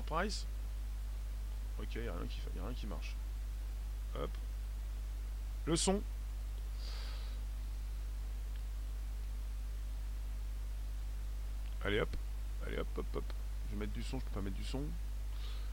Enterprise. Ok, il n'y a, a rien qui marche. Hop. Le son. Allez hop. Allez hop, hop, hop. Je vais mettre du son, je peux pas mettre du son.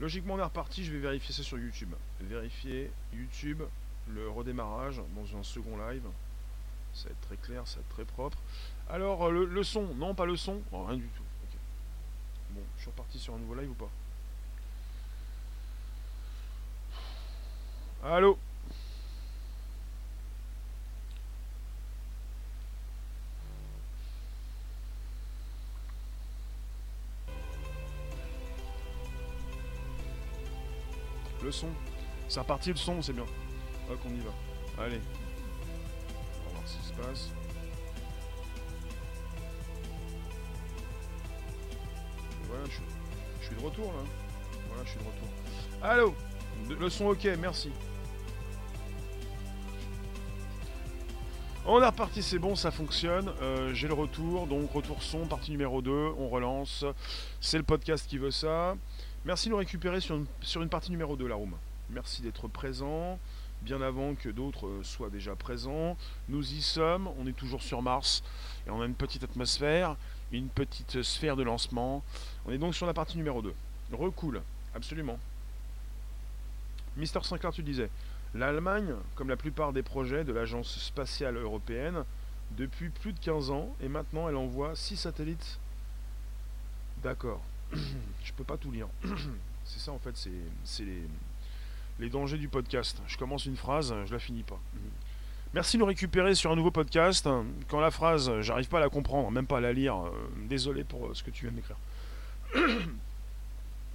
Logiquement, on est reparti. Je vais vérifier ça sur YouTube. Vérifier YouTube, le redémarrage dans un second live. Ça va être très clair, ça va être très propre. Alors, euh, le, son, non, pas le son, oh, rien du tout. Bon, je suis reparti sur un nouveau live ou pas? Allô Le son. C'est reparti le son, c'est bien. Ok, on y va. Allez. On va voir ce qui se passe. voilà, je, suis de retour là. Voilà, je suis de retour. Allô Le son ok, merci. On est reparti, c'est bon, ça fonctionne. Euh, j'ai le retour, donc retour son, partie numéro 2, on relance. C'est le podcast qui veut ça. Merci de nous récupérer sur une, partie numéro 2, la room. Merci d'être présent, bien avant que d'autres euh, soient déjà présents. Nous y sommes, on est toujours sur Mars, et on a une petite atmosphère, une petite sphère de lancement. On est donc sur la partie numéro 2. Recool, absolument. Mister Sinclair, tu disais, l'Allemagne, comme la plupart des projets de l'Agence spatiale européenne, depuis plus de 15 ans, et maintenant elle envoie 6 satellites. D'accord. je peux pas tout lire. c'est ça en fait, c'est les, dangers du podcast. Je commence une phrase, je la finis pas. Merci de nous récupérer sur un nouveau podcast. Quand la phrase, j'arrive pas à la comprendre, même pas à la lire, euh, désolé pour euh, ce que tu viens d'écrire.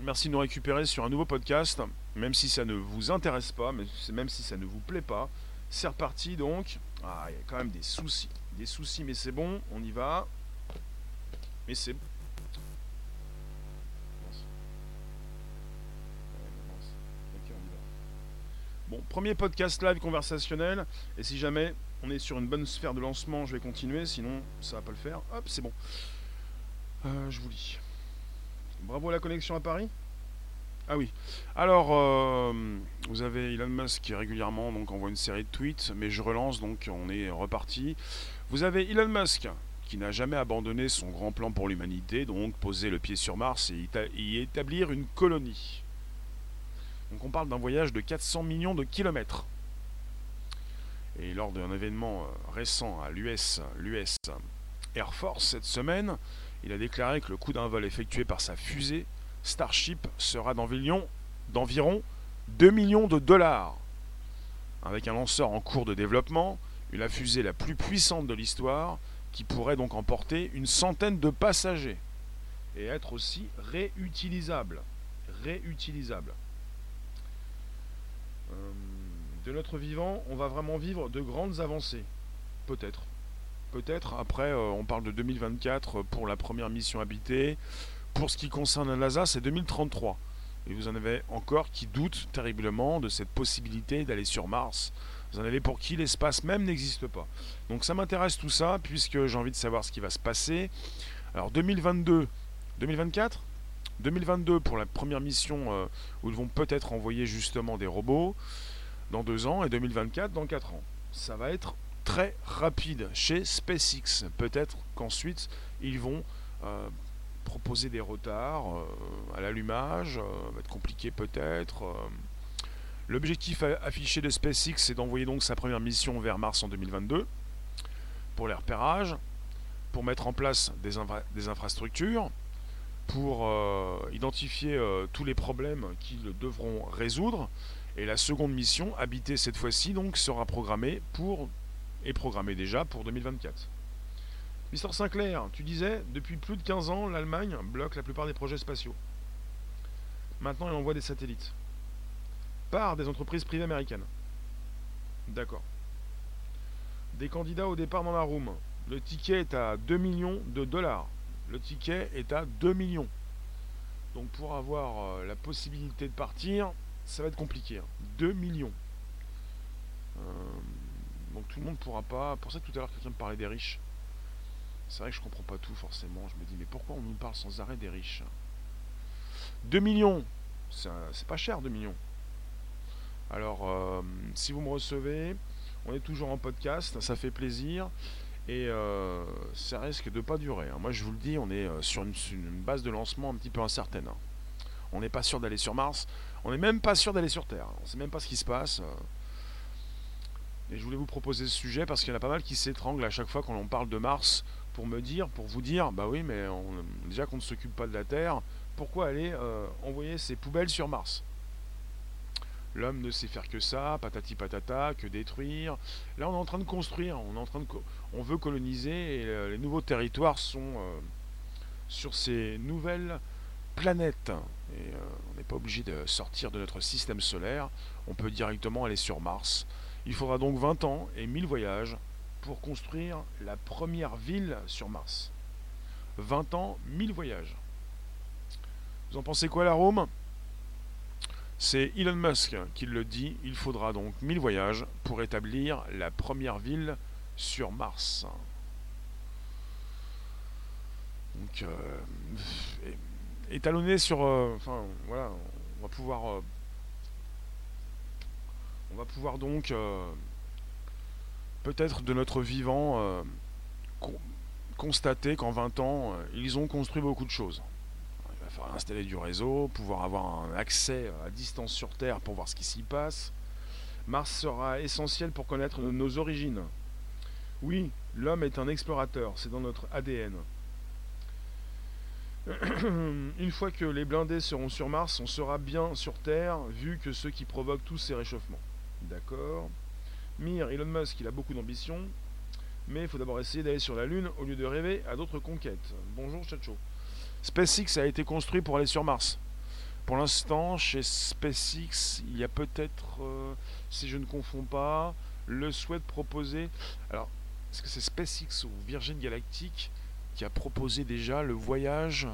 Merci de nous récupérer sur un nouveau podcast, même si ça ne vous intéresse pas, même si ça ne vous plaît pas. C'est reparti donc. Ah, il y a quand même des soucis. Des soucis, mais c'est bon, on y va. Mais c'est Bon, premier podcast live conversationnel. Et si jamais on est sur une bonne sphère de lancement, je vais continuer. Sinon, ça va pas le faire. Hop, c'est bon. Euh, je vous lis. Bravo à la connexion à Paris. Ah oui. Alors, euh, vous avez Elon Musk qui régulièrement donc envoie une série de tweets, mais je relance donc on est reparti. Vous avez Elon Musk qui n'a jamais abandonné son grand plan pour l'humanité, donc poser le pied sur Mars et y établir une colonie. Donc on parle d'un voyage de 400 millions de kilomètres. Et lors d'un événement euh, récent à l'US, l'US Air Force cette semaine, il a déclaré que le coût d'un vol effectué par sa fusée Starship sera d'environ 2 millions de dollars. Avec un lanceur en cours de développement, la fusée la plus puissante de l'histoire, qui pourrait donc emporter une centaine de passagers et être aussi réutilisable. Euh, de notre vivant, on va vraiment vivre de grandes avancées. Peut-être. Peut-être. Après, euh, on parle de 2024 pour la première mission habitée. Pour ce qui concerne la NASA, c'est 2033. Et vous en avez encore qui doutent terriblement de cette possibilité d'aller sur Mars. Vous en avez pour qui l'espace même n'existe pas. Donc ça m'intéresse tout ça, puisque j'ai envie de savoir ce qui va se passer. Alors 2022, 2024 2022 pour la première mission euh, où ils vont peut-être envoyer justement des robots dans deux ans et 2024 dans quatre ans. Ça va être très rapide chez SpaceX. Peut-être qu'ensuite ils vont euh, proposer des retards euh, à l'allumage, va être compliqué peut-être. L'objectif affiché de SpaceX c'est d'envoyer donc sa première mission vers Mars en 2022 pour les repérages, pour mettre en place des infrastructures, pour euh, identifier euh, tous les problèmes qu'ils devront résoudre. Et la seconde mission, habiter cette fois-ci, donc sera programmée pour et programmée déjà pour 2024. Mister Sinclair, tu disais, depuis plus de 15 ans, l'Allemagne bloque la plupart des projets spatiaux. Maintenant, elle envoie des satellites. Par des entreprises privées américaines. D'accord. Des candidats au départ dans la room. Le ticket est à 2 millions de dollars le ticket est à 2 millions. Donc pour avoir euh, la possibilité de partir, ça va être compliqué. 2 hein. millions. Euh, donc tout le monde ne pourra pas. Pour ça tout à l'heure quelqu'un me parlait des riches. C'est vrai que je comprends pas tout forcément. Je me dis mais pourquoi on nous parle sans arrêt des riches? 2 millions, c'est pas cher 2 millions. Alors, euh, si vous me recevez, on est toujours en podcast, ça fait plaisir. Et euh, ça risque de pas durer. Hein. Moi, je vous le dis, on est euh, sur une, base de lancement un petit peu incertaine. Hein. On n'est pas sûr d'aller sur Mars. On n'est même pas sûr d'aller sur Terre. On ne sait même pas ce qui se passe. Et je voulais vous proposer ce sujet parce qu'il y en a pas mal qui s'étranglent à chaque fois quand on parle de Mars pour me dire, pour vous dire, bah oui, mais déjà qu'on ne s'occupe pas de la Terre, pourquoi aller euh, envoyer ces poubelles sur Mars? L'homme ne sait faire que ça, patati patata, que détruire. Là, on est en train de construire, on est en train de, on veut coloniser et euh, les nouveaux territoires sont euh, sur ces nouvelles planètes. Et on n'est pas obligé de sortir de notre système solaire. On peut directement aller sur Mars. Il faudra donc 20 ans et 1000 voyages pour construire la première ville sur Mars. 20 ans, 1000 voyages. Vous en pensez quoi la Rome? C'est Elon Musk qui le dit, il faudra donc 1000 voyages pour établir la première ville sur Mars. Donc, euh, étalonné sur... Euh, enfin, voilà, on va pouvoir... Euh, on va pouvoir donc, peut-être de notre vivant, constater qu'en 20 ans, ils ont construit beaucoup de choses falloir installer du réseau, pouvoir avoir un accès à distance sur Terre pour voir ce qui s'y passe. Mars sera essentiel pour connaître nos origines. Oui, l'homme est un explorateur, c'est dans notre ADN. Une fois que les blindés seront sur Mars, on sera bien sur Terre, vu que ceux qui provoquent tous ces réchauffements. D'accord Mir, Elon Musk, il a beaucoup d'ambition, mais il faut d'abord essayer d'aller sur la Lune au lieu de rêver à d'autres conquêtes. Bonjour Chacho. SpaceX a été construit pour aller sur Mars. Pour l'instant, chez SpaceX, il y a peut-être, euh, si je ne confonds pas, le souhait de proposer. Alors, est-ce que c'est SpaceX ou Virgin Galactic qui a proposé déjà le voyage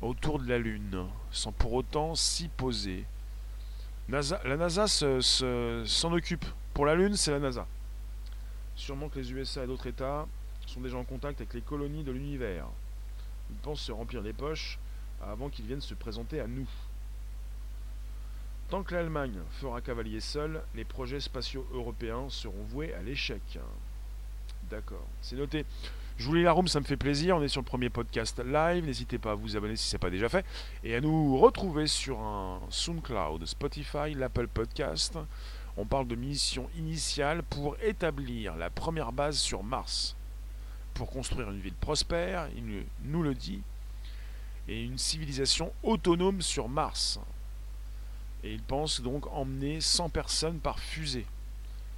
autour de la Lune, sans pour autant s'y poser? La NASA s'en occupe. Pour la Lune, c'est la NASA. Sûrement que les USA et d'autres États sont déjà en contact avec les colonies de l'univers. Ils pensent se remplir les poches avant qu'ils viennent se présenter à nous. Tant que l'Allemagne fera cavalier seul, les projets spatiaux européens seront voués à l'échec. D'accord, c'est noté. Je vous lis la room, ça me fait plaisir. On est sur le premier podcast live. N'hésitez pas à vous abonner si ce n'est pas déjà fait. Et à nous retrouver sur un SoundCloud, Spotify, l'Apple Podcast. On parle de mission initiale pour établir la première base sur Mars pour construire une ville prospère, il nous le dit, et une civilisation autonome sur Mars. Et il pense donc emmener 100 personnes par fusée.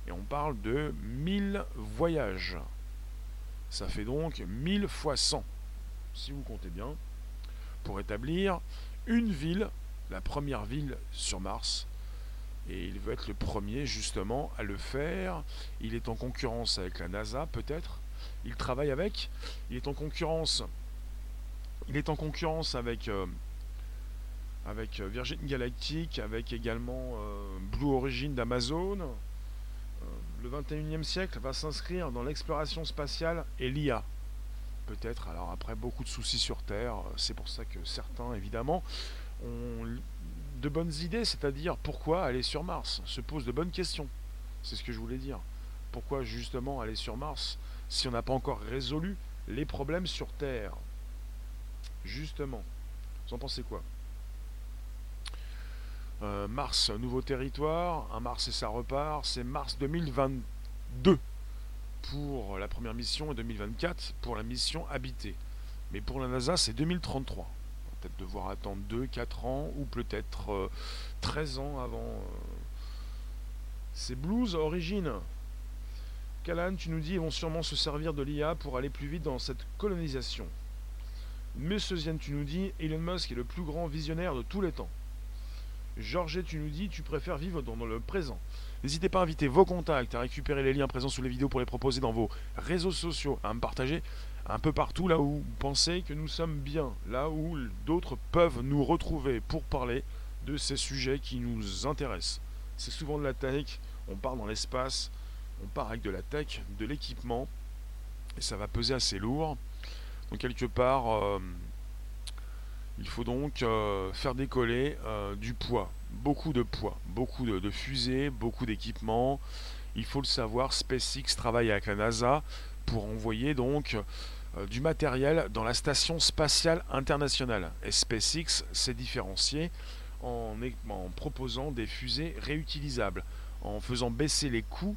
Et on parle de 1000 voyages. Ça fait donc 1000 fois 100, si vous comptez bien, pour établir une ville, la première ville sur Mars. Et il veut être le premier justement à le faire. Il est en concurrence avec la NASA peut-être il travaille avec. Il est en concurrence. Il est en concurrence avec euh, avec euh, Virgin Galactic, avec également euh, Blue Origin d'Amazon. Le 21e siècle va s'inscrire dans l'exploration spatiale et l'IA. Peut-être, alors après beaucoup de soucis sur Terre, c'est pour ça que certains, évidemment, ont de bonnes idées, c'est-à-dire pourquoi aller sur Mars? Se posent de bonnes questions. C'est ce que je voulais dire. Pourquoi justement aller sur Mars si on n'a pas encore résolu les problèmes sur Terre? Justement. Vous en pensez quoi? Euh, Mars, nouveau territoire. Un Mars et ça repart. C'est mars 2022 pour la première mission et 2024 pour la mission habitée. Mais pour la NASA, c'est 2033. Peut-être devoir attendre 2, 4 ans ou peut-être 13 euh, ans avant. Euh, c'est Blues Origin. Calan, tu nous dis, ils vont sûrement se servir de l'IA pour aller plus vite dans cette colonisation. Monsieur Zien, tu nous dis, Elon Musk est le plus grand visionnaire de tous les temps. Georges, tu nous dis, tu préfères vivre dans, le présent. N'hésitez pas à inviter vos contacts, à récupérer les liens présents sous les vidéos pour les proposer dans vos réseaux sociaux, à me partager un peu partout là où vous pensez que nous sommes bien, là où d'autres peuvent nous retrouver pour parler de ces sujets qui nous intéressent. C'est souvent de la tech, on part dans l'espace, on part avec de la tech, de l'équipement, et ça va peser assez lourd. Donc quelque part, euh, Il faut donc faire décoller du poids, beaucoup de poids, beaucoup de, fusées, beaucoup d'équipements. Il faut le savoir, SpaceX travaille avec la NASA pour envoyer donc euh, du matériel dans la station spatiale internationale. Et SpaceX s'est différencié en, en, proposant des fusées réutilisables, en faisant baisser les coûts,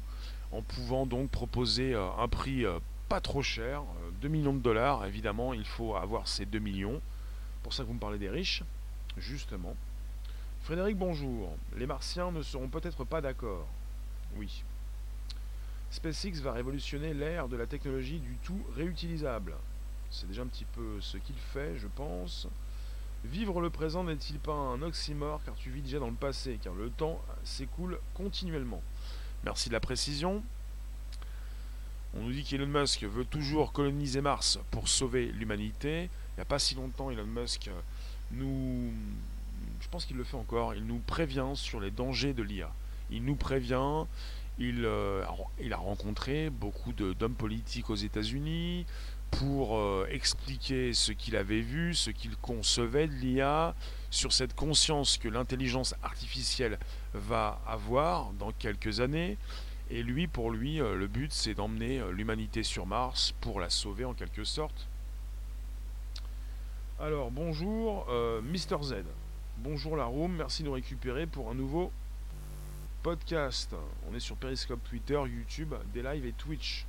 en pouvant donc proposer euh, un prix euh, pas trop cher, 2 millions de dollars. Évidemment, il faut avoir ces 2 millions. Pour ça que vous me parlez des riches, justement. Frédéric, bonjour. Les martiens ne seront peut-être pas d'accord. Oui, SpaceX va révolutionner l'ère de la technologie du tout réutilisable. C'est déjà un petit peu ce qu'il fait, je pense. Vivre le présent n'est-il pas un oxymore car tu vis déjà dans le passé, car le temps s'écoule continuellement. Merci de la précision. On nous dit qu'Elon Musk veut toujours coloniser Mars pour sauver l'humanité. Il n'y a pas si longtemps, Elon Musk nous... Je pense qu'il le fait encore. Il nous prévient sur les dangers de l'IA. Il nous prévient, euh, il, a rencontré beaucoup d'hommes politiques aux États-Unis pour euh, expliquer ce qu'il avait vu, ce qu'il concevait de l'IA, sur cette conscience que l'intelligence artificielle va avoir dans quelques années. Et lui, pour lui, euh, le but, c'est d'emmener l'humanité sur Mars pour la sauver en quelque sorte. Alors, bonjour, Mister Z. Bonjour la room, merci de nous récupérer pour un nouveau podcast. On est sur Periscope, Twitter, YouTube, des lives et Twitch.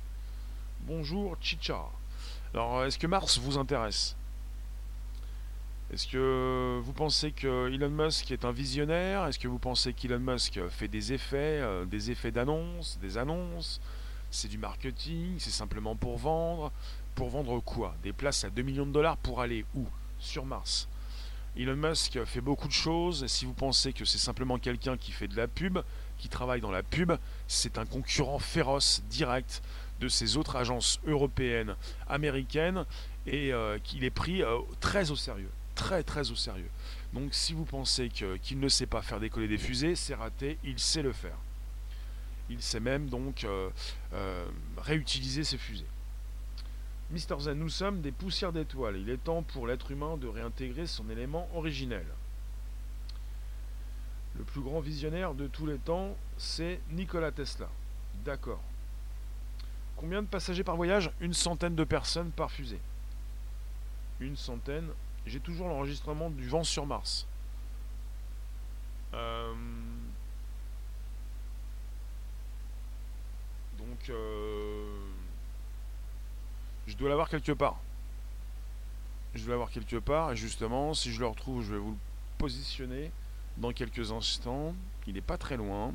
Bonjour Chicha. Alors, est-ce que Mars vous intéresse? Est-ce que vous pensez que Elon Musk est un visionnaire? Est-ce que vous pensez qu'Elon Musk fait des effets, euh, des effets d'annonce, des annonces? C'est du marketing C'est simplement pour vendre Pour vendre quoi? Des places à 2 millions de dollars pour aller où? Sur Mars. Elon Musk fait beaucoup de choses. Si vous pensez que c'est simplement quelqu'un qui fait de la pub, qui travaille dans la pub, c'est un concurrent féroce, direct, de ces autres agences européennes, américaines, et euh, qu'il est pris euh, très au sérieux. Très très au sérieux. Donc si vous pensez qu'il ne sait pas faire décoller des fusées, c'est raté, il sait le faire. Il sait même donc euh, réutiliser ces fusées. Mister Zen, nous sommes des poussières d'étoiles. Il est temps pour l'être humain de réintégrer son élément originel. Le plus grand visionnaire de tous les temps, c'est Nikola Tesla. D'accord. Combien de passagers par voyage? Une centaine de personnes par fusée. Une centaine. J'ai toujours l'enregistrement du vent sur Mars. Euh, donc, euh, je dois l'avoir quelque part. Je dois l'avoir quelque part, et justement, si je le retrouve, je vais vous le positionner dans quelques instants. Il n'est pas très loin.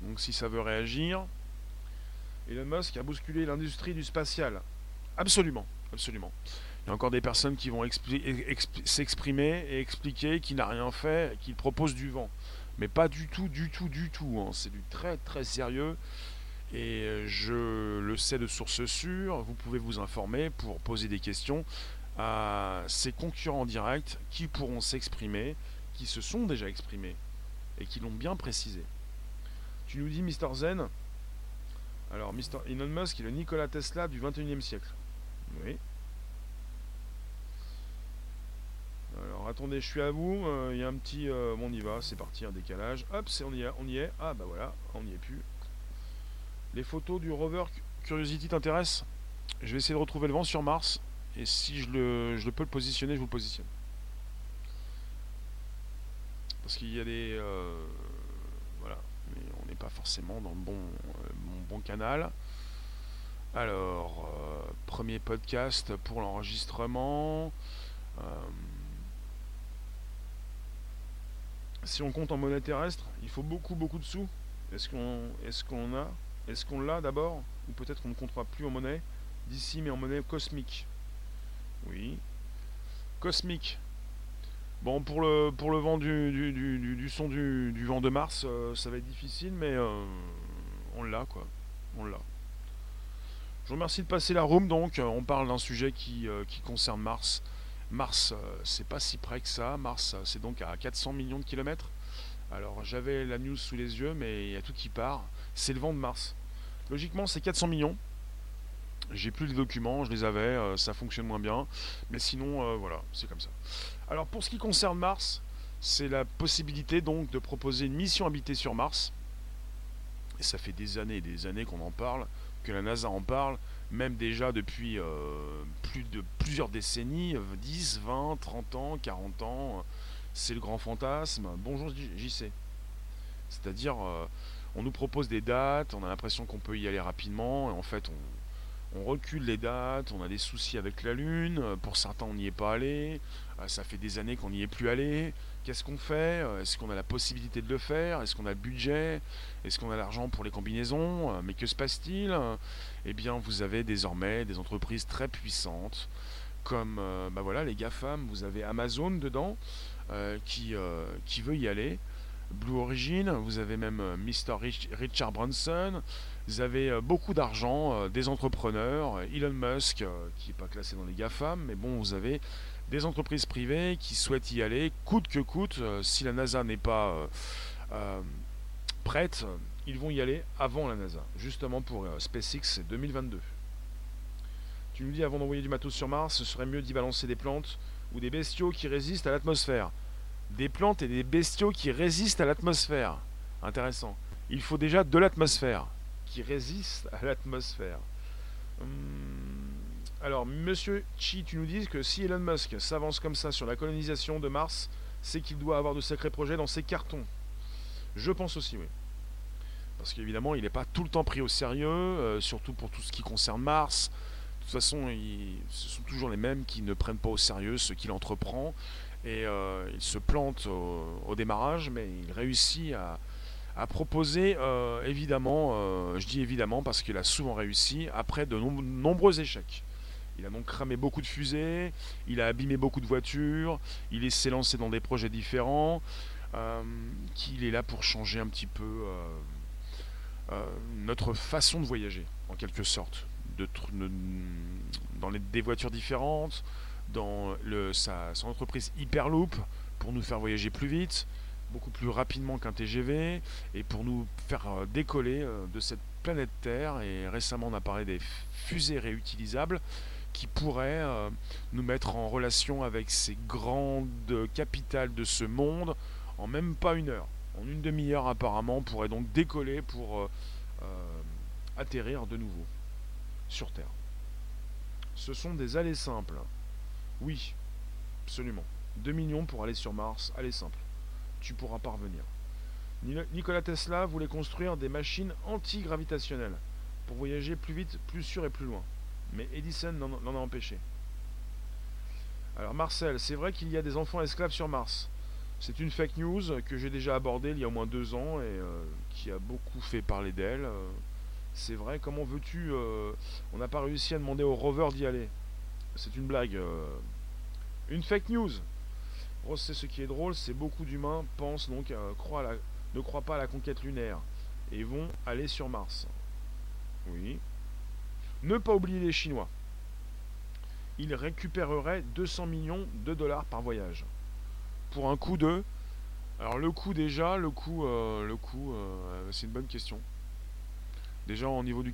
Donc si ça veut réagir. Elon Musk a bousculé l'industrie du spatial. Absolument, absolument. Il y a encore des personnes qui vont s'exprimer et expliquer qu'il n'a rien fait, qu'il propose du vent. Mais pas du tout, du tout, du tout. Hein. C'est du très très sérieux. Et je le sais de source sûre. Vous pouvez vous informer pour poser des questions à ses concurrents directs qui pourront s'exprimer, qui se sont déjà exprimés et qui l'ont bien précisé. Tu nous dis Mr Zen Alors Mr Elon Musk est le Nikola Tesla du 21e siècle. Oui. Alors attendez, je suis à vous. Euh, il y a un petit. Euh, bon, on y va, c'est parti, un décalage. Hop, c'est on y est, on y est. Ah bah voilà, on n'y est plus. Les photos du rover Curiosity t'intéressent? Je vais essayer de retrouver le vent sur Mars. Et si je le, je peux le positionner, je vous le positionne. Parce qu'il y a des... Euh, voilà. Mais on n'est pas forcément dans le bon, euh, bon canal. Alors, euh, premier podcast pour l'enregistrement. si on compte en monnaie terrestre, il faut beaucoup, beaucoup de sous. Est-ce qu'on est qu'on a Est-ce qu'on l'a d'abord Ou peut-être qu'on ne comptera plus en monnaie d'ici, mais en monnaie cosmique? Oui. Cosmique. Bon, pour le, pour le vent du, du, son du, vent de Mars, euh, ça va être difficile, mais euh, on l'a, quoi. On l'a. Je vous remercie de passer la room, donc. On parle d'un sujet qui, euh, qui, concerne Mars. Mars, c'est pas si près que ça. Mars, c'est donc à 400 millions de kilomètres. Alors, j'avais la news sous les yeux, mais il y a tout qui part. C'est le vent de Mars. Logiquement, c'est 400 millions. J'ai plus les documents, je les avais, euh, ça fonctionne moins bien. Mais sinon, euh, voilà, c'est comme ça. Alors pour ce qui concerne Mars, c'est la possibilité donc de proposer une mission habitée sur Mars. Et ça fait des années et des années qu'on en parle, que la NASA en parle, même déjà depuis euh, plus de plusieurs décennies, 10, 20, 30 ans, 40 ans. C'est le grand fantasme. Bonjour JC. C'est-à-dire, on nous propose des dates, on a l'impression qu'on peut y aller rapidement, et en fait, on, recule les dates, on a des soucis avec la Lune, euh, pour certains on n'y est pas allé, euh, ça fait des années qu'on n'y est plus allé. Qu'est-ce qu'on fait euh, Est-ce qu'on a la possibilité de le faire Est-ce qu'on a le budget Est-ce qu'on a l'argent pour les combinaisons Mais que se passe-t-il Eh bien, vous avez désormais des entreprises très puissantes, comme bah voilà, les GAFAM, vous avez Amazon dedans, qui veut y aller. Blue Origin, vous avez même Mr. Richard Branson, vous avez euh, beaucoup d'argent, euh, des entrepreneurs, euh, Elon Musk, qui n'est pas classé dans les GAFAM, mais bon, vous avez des entreprises privées qui souhaitent y aller, coûte que coûte. si la NASA n'est pas prête, ils vont y aller avant la NASA, justement pour SpaceX 2022. Tu nous dis avant d'envoyer du matos sur Mars, ce serait mieux d'y balancer des plantes ou des bestiaux qui résistent à l'atmosphère. Des plantes et des bestiaux qui résistent à l'atmosphère. Intéressant. Il faut déjà de l'atmosphère qui résiste à l'atmosphère. Hum, alors, monsieur Chi, tu nous dis que si Elon Musk s'avance comme ça sur la colonisation de Mars, c'est qu'il doit avoir de sacrés projets dans ses cartons. Je pense aussi, oui. Parce qu'évidemment, il n'est pas tout le temps pris au sérieux, euh, surtout pour tout ce qui concerne Mars. De toute façon, ce sont toujours les mêmes qui ne prennent pas au sérieux ce qu'il entreprend. Et euh, il se plante au, démarrage, mais il réussit à, a proposé, euh, évidemment, euh, je dis évidemment parce qu'il a souvent réussi, après de nombreux échecs. Il a donc cramé beaucoup de fusées, il a abîmé beaucoup de voitures, il s'est lancé dans des projets différents, qu'il est là pour changer un petit peu notre façon de voyager, en quelque sorte. Dans des voitures différentes, dans le, sa, son entreprise Hyperloop, pour nous faire voyager plus vite, beaucoup plus rapidement qu'un TGV et pour nous faire euh, décoller euh, de cette planète Terre. Et récemment, on a parlé des fusées réutilisables qui pourraient euh, nous mettre en relation avec ces grandes capitales de ce monde en même pas une heure. En une demi-heure apparemment, on pourrait donc décoller pour atterrir de nouveau sur Terre. Ce sont des allées simples. Oui, absolument. 2 millions pour aller sur Mars, allées simples tu pourras parvenir. Nikola Tesla voulait construire des machines anti-gravitationnelles pour voyager plus vite, plus sûr et plus loin. Mais Edison l'en a empêché. Alors Marcel, c'est vrai qu'il y a des enfants esclaves sur Mars. C'est une fake news que j'ai déjà abordée il y a au moins deux ans et euh, qui a beaucoup fait parler d'elle. Euh, c'est vrai, comment veux-tu euh, On n'a pas réussi à demander au rover d'y aller. C'est une blague. une fake news c'est ce qui est drôle, c'est beaucoup d'humains pensent donc euh, ne croient pas à la conquête lunaire et vont aller sur Mars. Oui. Ne pas oublier les Chinois. Ils récupéreraient 200 millions de dollars par voyage. Pour un coût de. Alors le coût déjà, le coût, euh, le coût, euh, c'est une bonne question. Déjà au niveau du